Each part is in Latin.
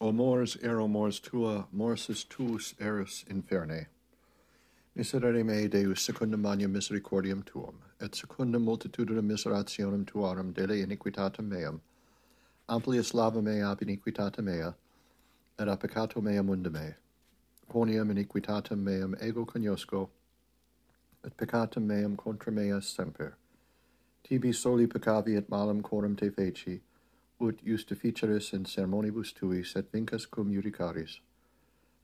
O mors ero mors tua, morsis tuus eris inferne. Miserere mei Deus secundum magnum misericordiam tuum, et secundum multitudinem miserationem tuarum dele iniquitatem meam, amplius lava mea ab iniquitatem mea, et a peccato mea mundum mei. Quoniam iniquitatem meam ego cognosco, et peccatum meam contra mea semper. Tibi soli peccavi et malum quorum te feci, ut justificeris in sermonibus tuis et vincas cum judicaris.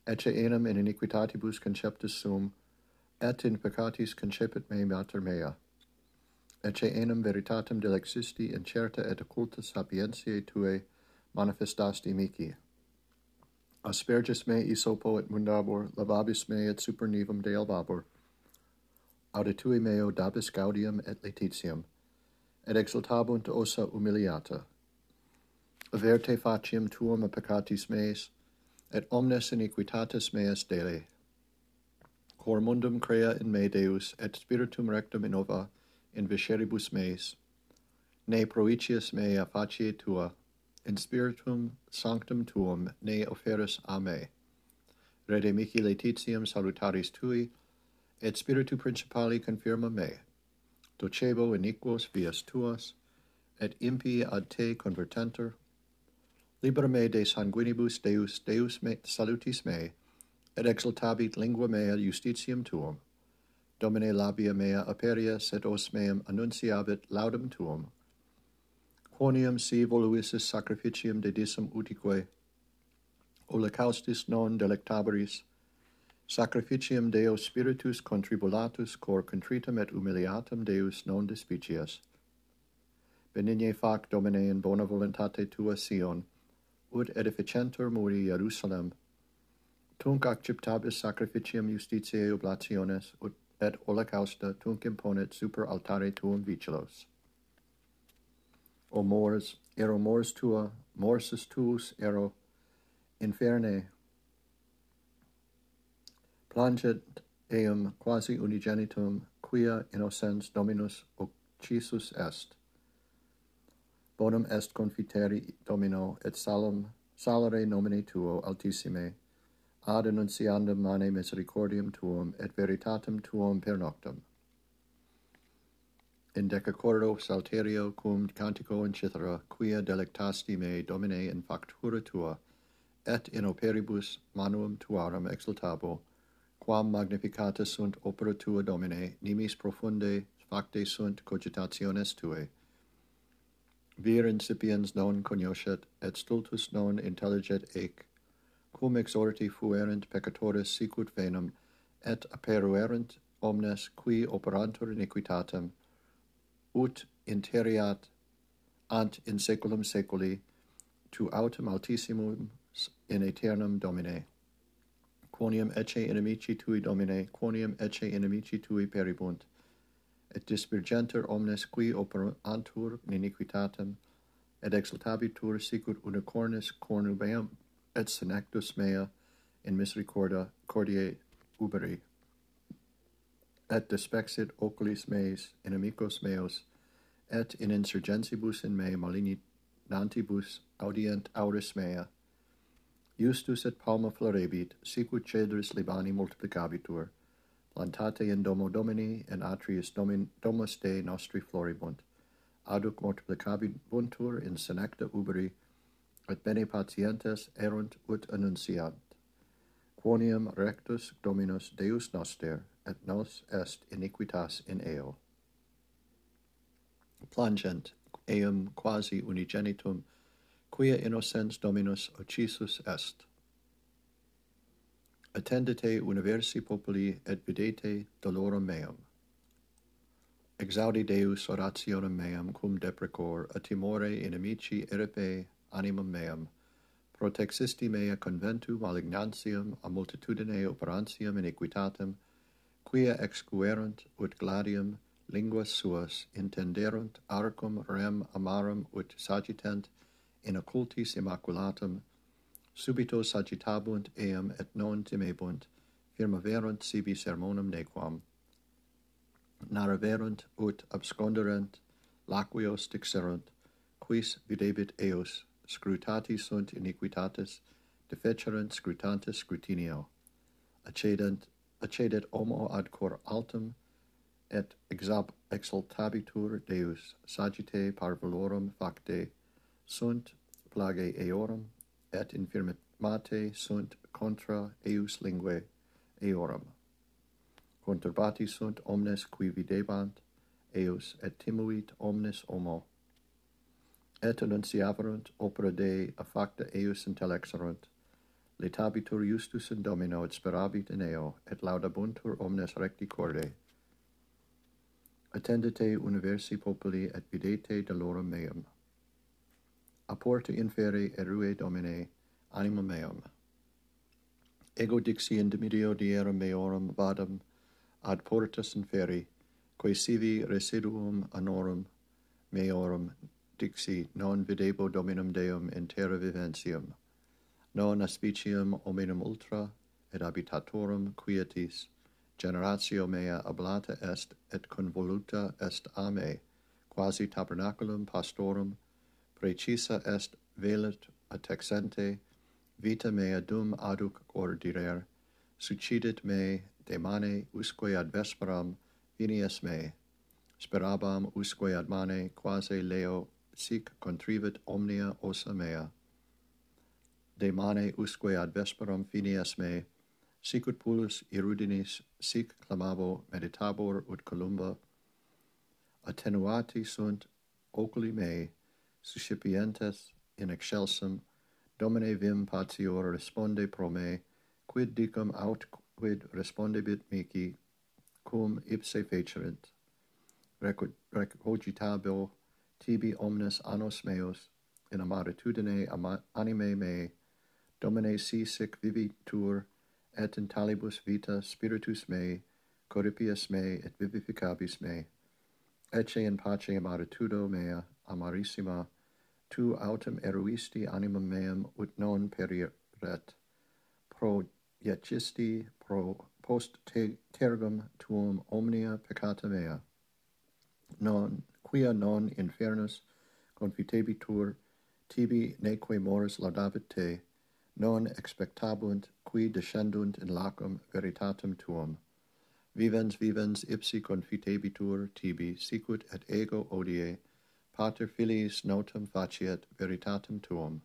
Ecce enam in iniquitatibus conceptus sum, et in peccatis concepit me mater mea. Ecce enam veritatem delexisti in certa et occulta sapientiae tuae manifestasti mici. Asperges me isopo et mundabor, lavabis me et supernivum de albabor. Auditui meo dabis gaudium et letitium, et exultabunt ossa humiliata. Verte faciem tuam a peccatis meis, et omnes iniquitatis meas dele. Cor mundum crea in me Deus, et spiritum rectum innova in visceribus meis. Ne proicius mea facie tua, in spiritum sanctum tuum ne offeris a me. Redemici laetitiam salutaris tui, et spiritu principali confirma me. Docebo iniquos vias tuas, et impi ad te convertentur, Libera me de sanguinibus Deus, Deus me salutis me, et exultabit lingua mea justitium tuum. Domine labia mea aperia, sed os meam annunciabit laudum tuum. Quoniam si voluisis sacrificium dedissum utique, holocaustis non delectabaris, sacrificium Deo spiritus contribulatus cor contritum et humiliatum Deus non despicias. Benigne fac, Domine, in bona voluntate tua Sion, ut edificentur muri Jerusalem. Tunc acceptabis sacrificium justitiae oblationes ut et holocausta tunc imponet super altare tuum vigilos. O mors, ero mors tua, morsus tuus ero, inferne. Plangit eum quasi unigenitum, quia innocens dominus occisus est bonum est confiteri domino et salum salare nomine tuo altissime ad annunciandum mane misericordium tuum et veritatem tuum per noctem in decacordo salterio cum cantico in cithara quia delectasti me domine in factura tua et in operibus manuum tuarum exultabo quam magnificata sunt opera tua domine nimis profunde facte sunt cogitationes tuae Vir incipiens non cognoscet, et stultus non intelliget ec. Cum exorti fuerent peccatoris sicut venum, et aperuerent omnes qui operantur iniquitatem, ut interiat ant in saeculum saeculi, tu autem altissimum in aeternum Domine. Quoniam ecce inimici tui, Domine, quoniam ecce inimici tui peribunt, et dispergenter omnes qui operantur in iniquitatem, et exultabitur sicut unicornis cornubeum, et senectus mea in misericordia cordiae uberi. Et despexit oculis meis inimicos meos, et in insurgentibus in me malignantibus audient auris mea, Justus et palma florebit, sicut cedris Libani multiplicabitur, plantate in domo Domini, in atrius domin, domus Dei nostri floribunt. Aduc multiplicabuntur in senecta uberi, et bene patientes erunt ut annunciant. Quoniam rectus Dominus Deus noster, et nos est iniquitas in eo. Plangent, eum quasi unigenitum, quia innocens Dominus occisus est attendete universi populi et videte dolorem meam. Exaudi Deus orationem meam cum deprecor a timore inimici eripe animum meam, protexisti mea conventu malignantium a multitudine operantium iniquitatem, quia excuerunt ut gladium linguas suas intenderunt arcum rem amarum ut sagitent in occultis immaculatum subito sagittabunt eam et non timebunt, firma verunt sibi sermonum nequam. Naraverunt ut absconderent, laquios dixerunt, quis videbit eos, scrutati sunt iniquitatis, defecerunt scrutantes scrutinio. Accedent, accedet homo ad cor altum, et exab, exaltabitur Deus, sagite parvulorum facte, sunt plage eorum et infirmate sunt contra eius lingue eorum. Conturbati sunt omnes qui videbant eius et timuit omnes homo. Et annunciaverunt opera Dei affacta eius intellexerunt, letabitur justus in domino et sperabit in eo, et laudabuntur omnes recti corde. Attendete universi populi et videte dolorum meum aporta inferi erue domine animum meum. Ego dixi in dimidio dierum meorum vadam ad portas inferi, quae sivi residuum anorum meorum dixi non videbo dominum Deum in terra viventium, non aspicium hominum ultra et habitatorum quietis, generatio mea ablata est et convoluta est a me, quasi tabernaculum pastorum precisa est velet attexente, vita mea dum aduc ordirer, succidit me mane usque ad vesperam vinies me, sperabam usque ad mane quasi leo sic contrivit omnia osa mea. De mane usque ad vesperam finies me, sic ut pulus irudinis, sic clamavo meditabor ut columba, attenuati sunt oculi mei, suscipientes in excelsum, Domine vim patior responde pro me, quid dicam aut quid respondebit mici, cum ipse fecerent. Recogitabo tibi omnes annos meos, in amaritudine ama anime me, Domine si sic vivitur, et in talibus vita spiritus mei, corripias mei et vivificabis mei. Ecce in pace amaritudo mea, amarissima, tu autem eruisti animam meam ut non periret pro iecisti pro post te tergum tuum omnia peccata mea. Non quia non infernus confitebitur tibi neque mors laudavit te non expectabunt qui descendunt in lacum veritatem tuum. Vivens vivens ipsi confitebitur tibi sicut et ego odie Pater Filiis notum faciet veritatem tuum.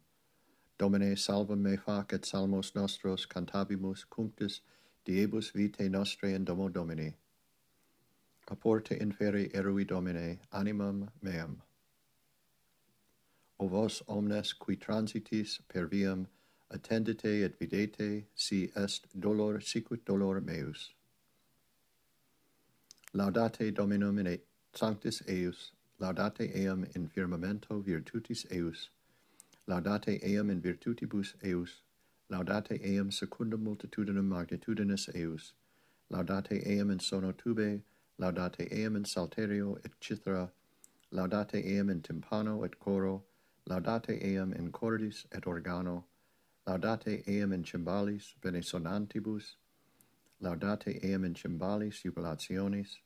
Domine salvum me facet salmos nostros cantabimus cunctis diebus vitae nostre in domo Domini. Aporte inferi erui Domine animam meam. O vos omnes qui transitis per viam, attendete et videte, si est dolor sicut dolor meus. Laudate Dominum in sanctis eius, laudate eam in firmamento virtutis eius, laudate eam in virtutibus eius, laudate eam secundum multitudinem magnitudinis eius, laudate eam in sono tube, laudate eam in salterio et cithara, laudate eam in timpano et coro, laudate eam in cordis et organo, laudate eam in cymbalis venesonantibus, laudate eam in cymbalis jubilationis,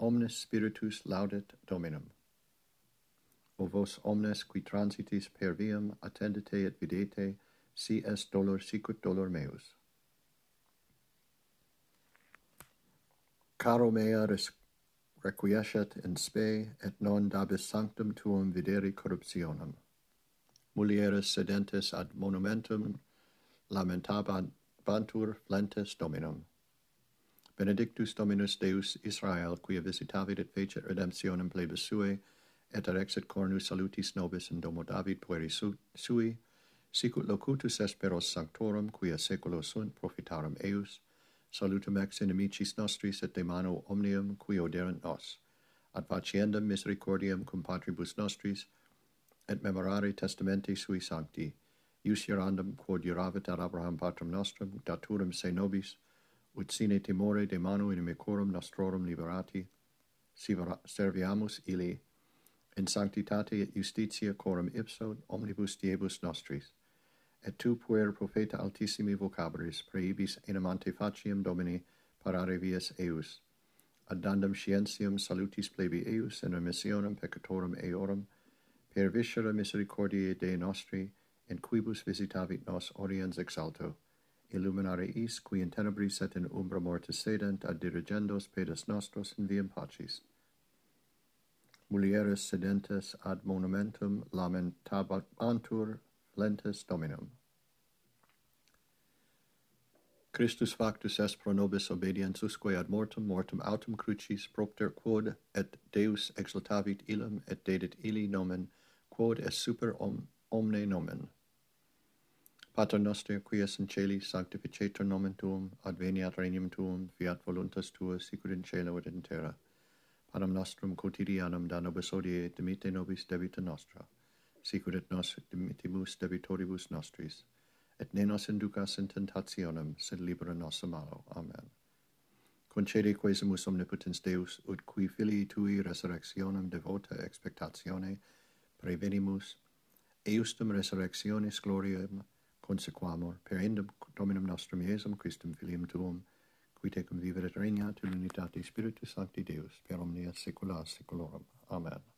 omnes spiritus laudet dominum o vos omnes qui transitis per viam attendete et videte, si est dolor sicut dolor meus. Caro mea res requiescet in spe, et non dabis sanctum tuum videri corruptionem. Mulieres sedentes ad monumentum lamentabantur flentes dominum. Benedictus Dominus Deus Israel, quia visitavit et fecit redemptionem plebis suae, et erexit cornus salutis nobis in domo David pueri su, sui, sicut locutus esperos sanctorum, quia seculo sunt profitarum eius, salutum ex inimicis nostris et de mano omnium qui oderent nos, ad faciendam misericordiam cum patribus nostris, et memorare testamenti sui sancti, ius gerandum quod juravit ad Abraham patrum nostrum, daturum se nobis, ut sine timore de manu inimicorum nostrorum liberati, si serviamus ili, in sanctitate et justitia coram ipso omnibus diebus nostris, et tu puer profeta altissimi vocabris prohibis enim ante faciem Domini parare vias eius, addandum scientiam salutis plebi eus in remissionem peccatorum eorum, per viscera misericordiae Dei nostri, in quibus visitavit nos oriens exalto, illuminare is, qui in tenebris et in umbra mortis sedent, ad dirigendos pedes nostros in viam pacis mulieres sedentes ad monumentum lamentabantur lentes dominum. Christus factus est pro nobis obediensusque ad mortem, mortem autem crucis propter quod et Deus exaltavit illum et dedit illi nomen, quod est super om, omne nomen. Pater noster, qui es in celi, sanctificetur nomen tuum, adveniat regnum tuum, fiat voluntas tua, sicur in cielo et in terra. Panem nostrum quotidianum da nobis odie et dimitte nobis debita nostra, sicur et nos dimittimus debitoribus nostris, et ne nos inducas in tentationem, sed libera nos a malo. Amen. Concede quesumus omnipotens Deus, ut qui filii tui resurrectionem devota expectatione prevenimus, eustum resurrectionis gloriam consequamur, per endum Dominum nostrum Iesum Christum filium tuum, qui tecum vivere regnat in unitate Spiritus Sancti Deus, per omnia saecula saeculorum. Amen.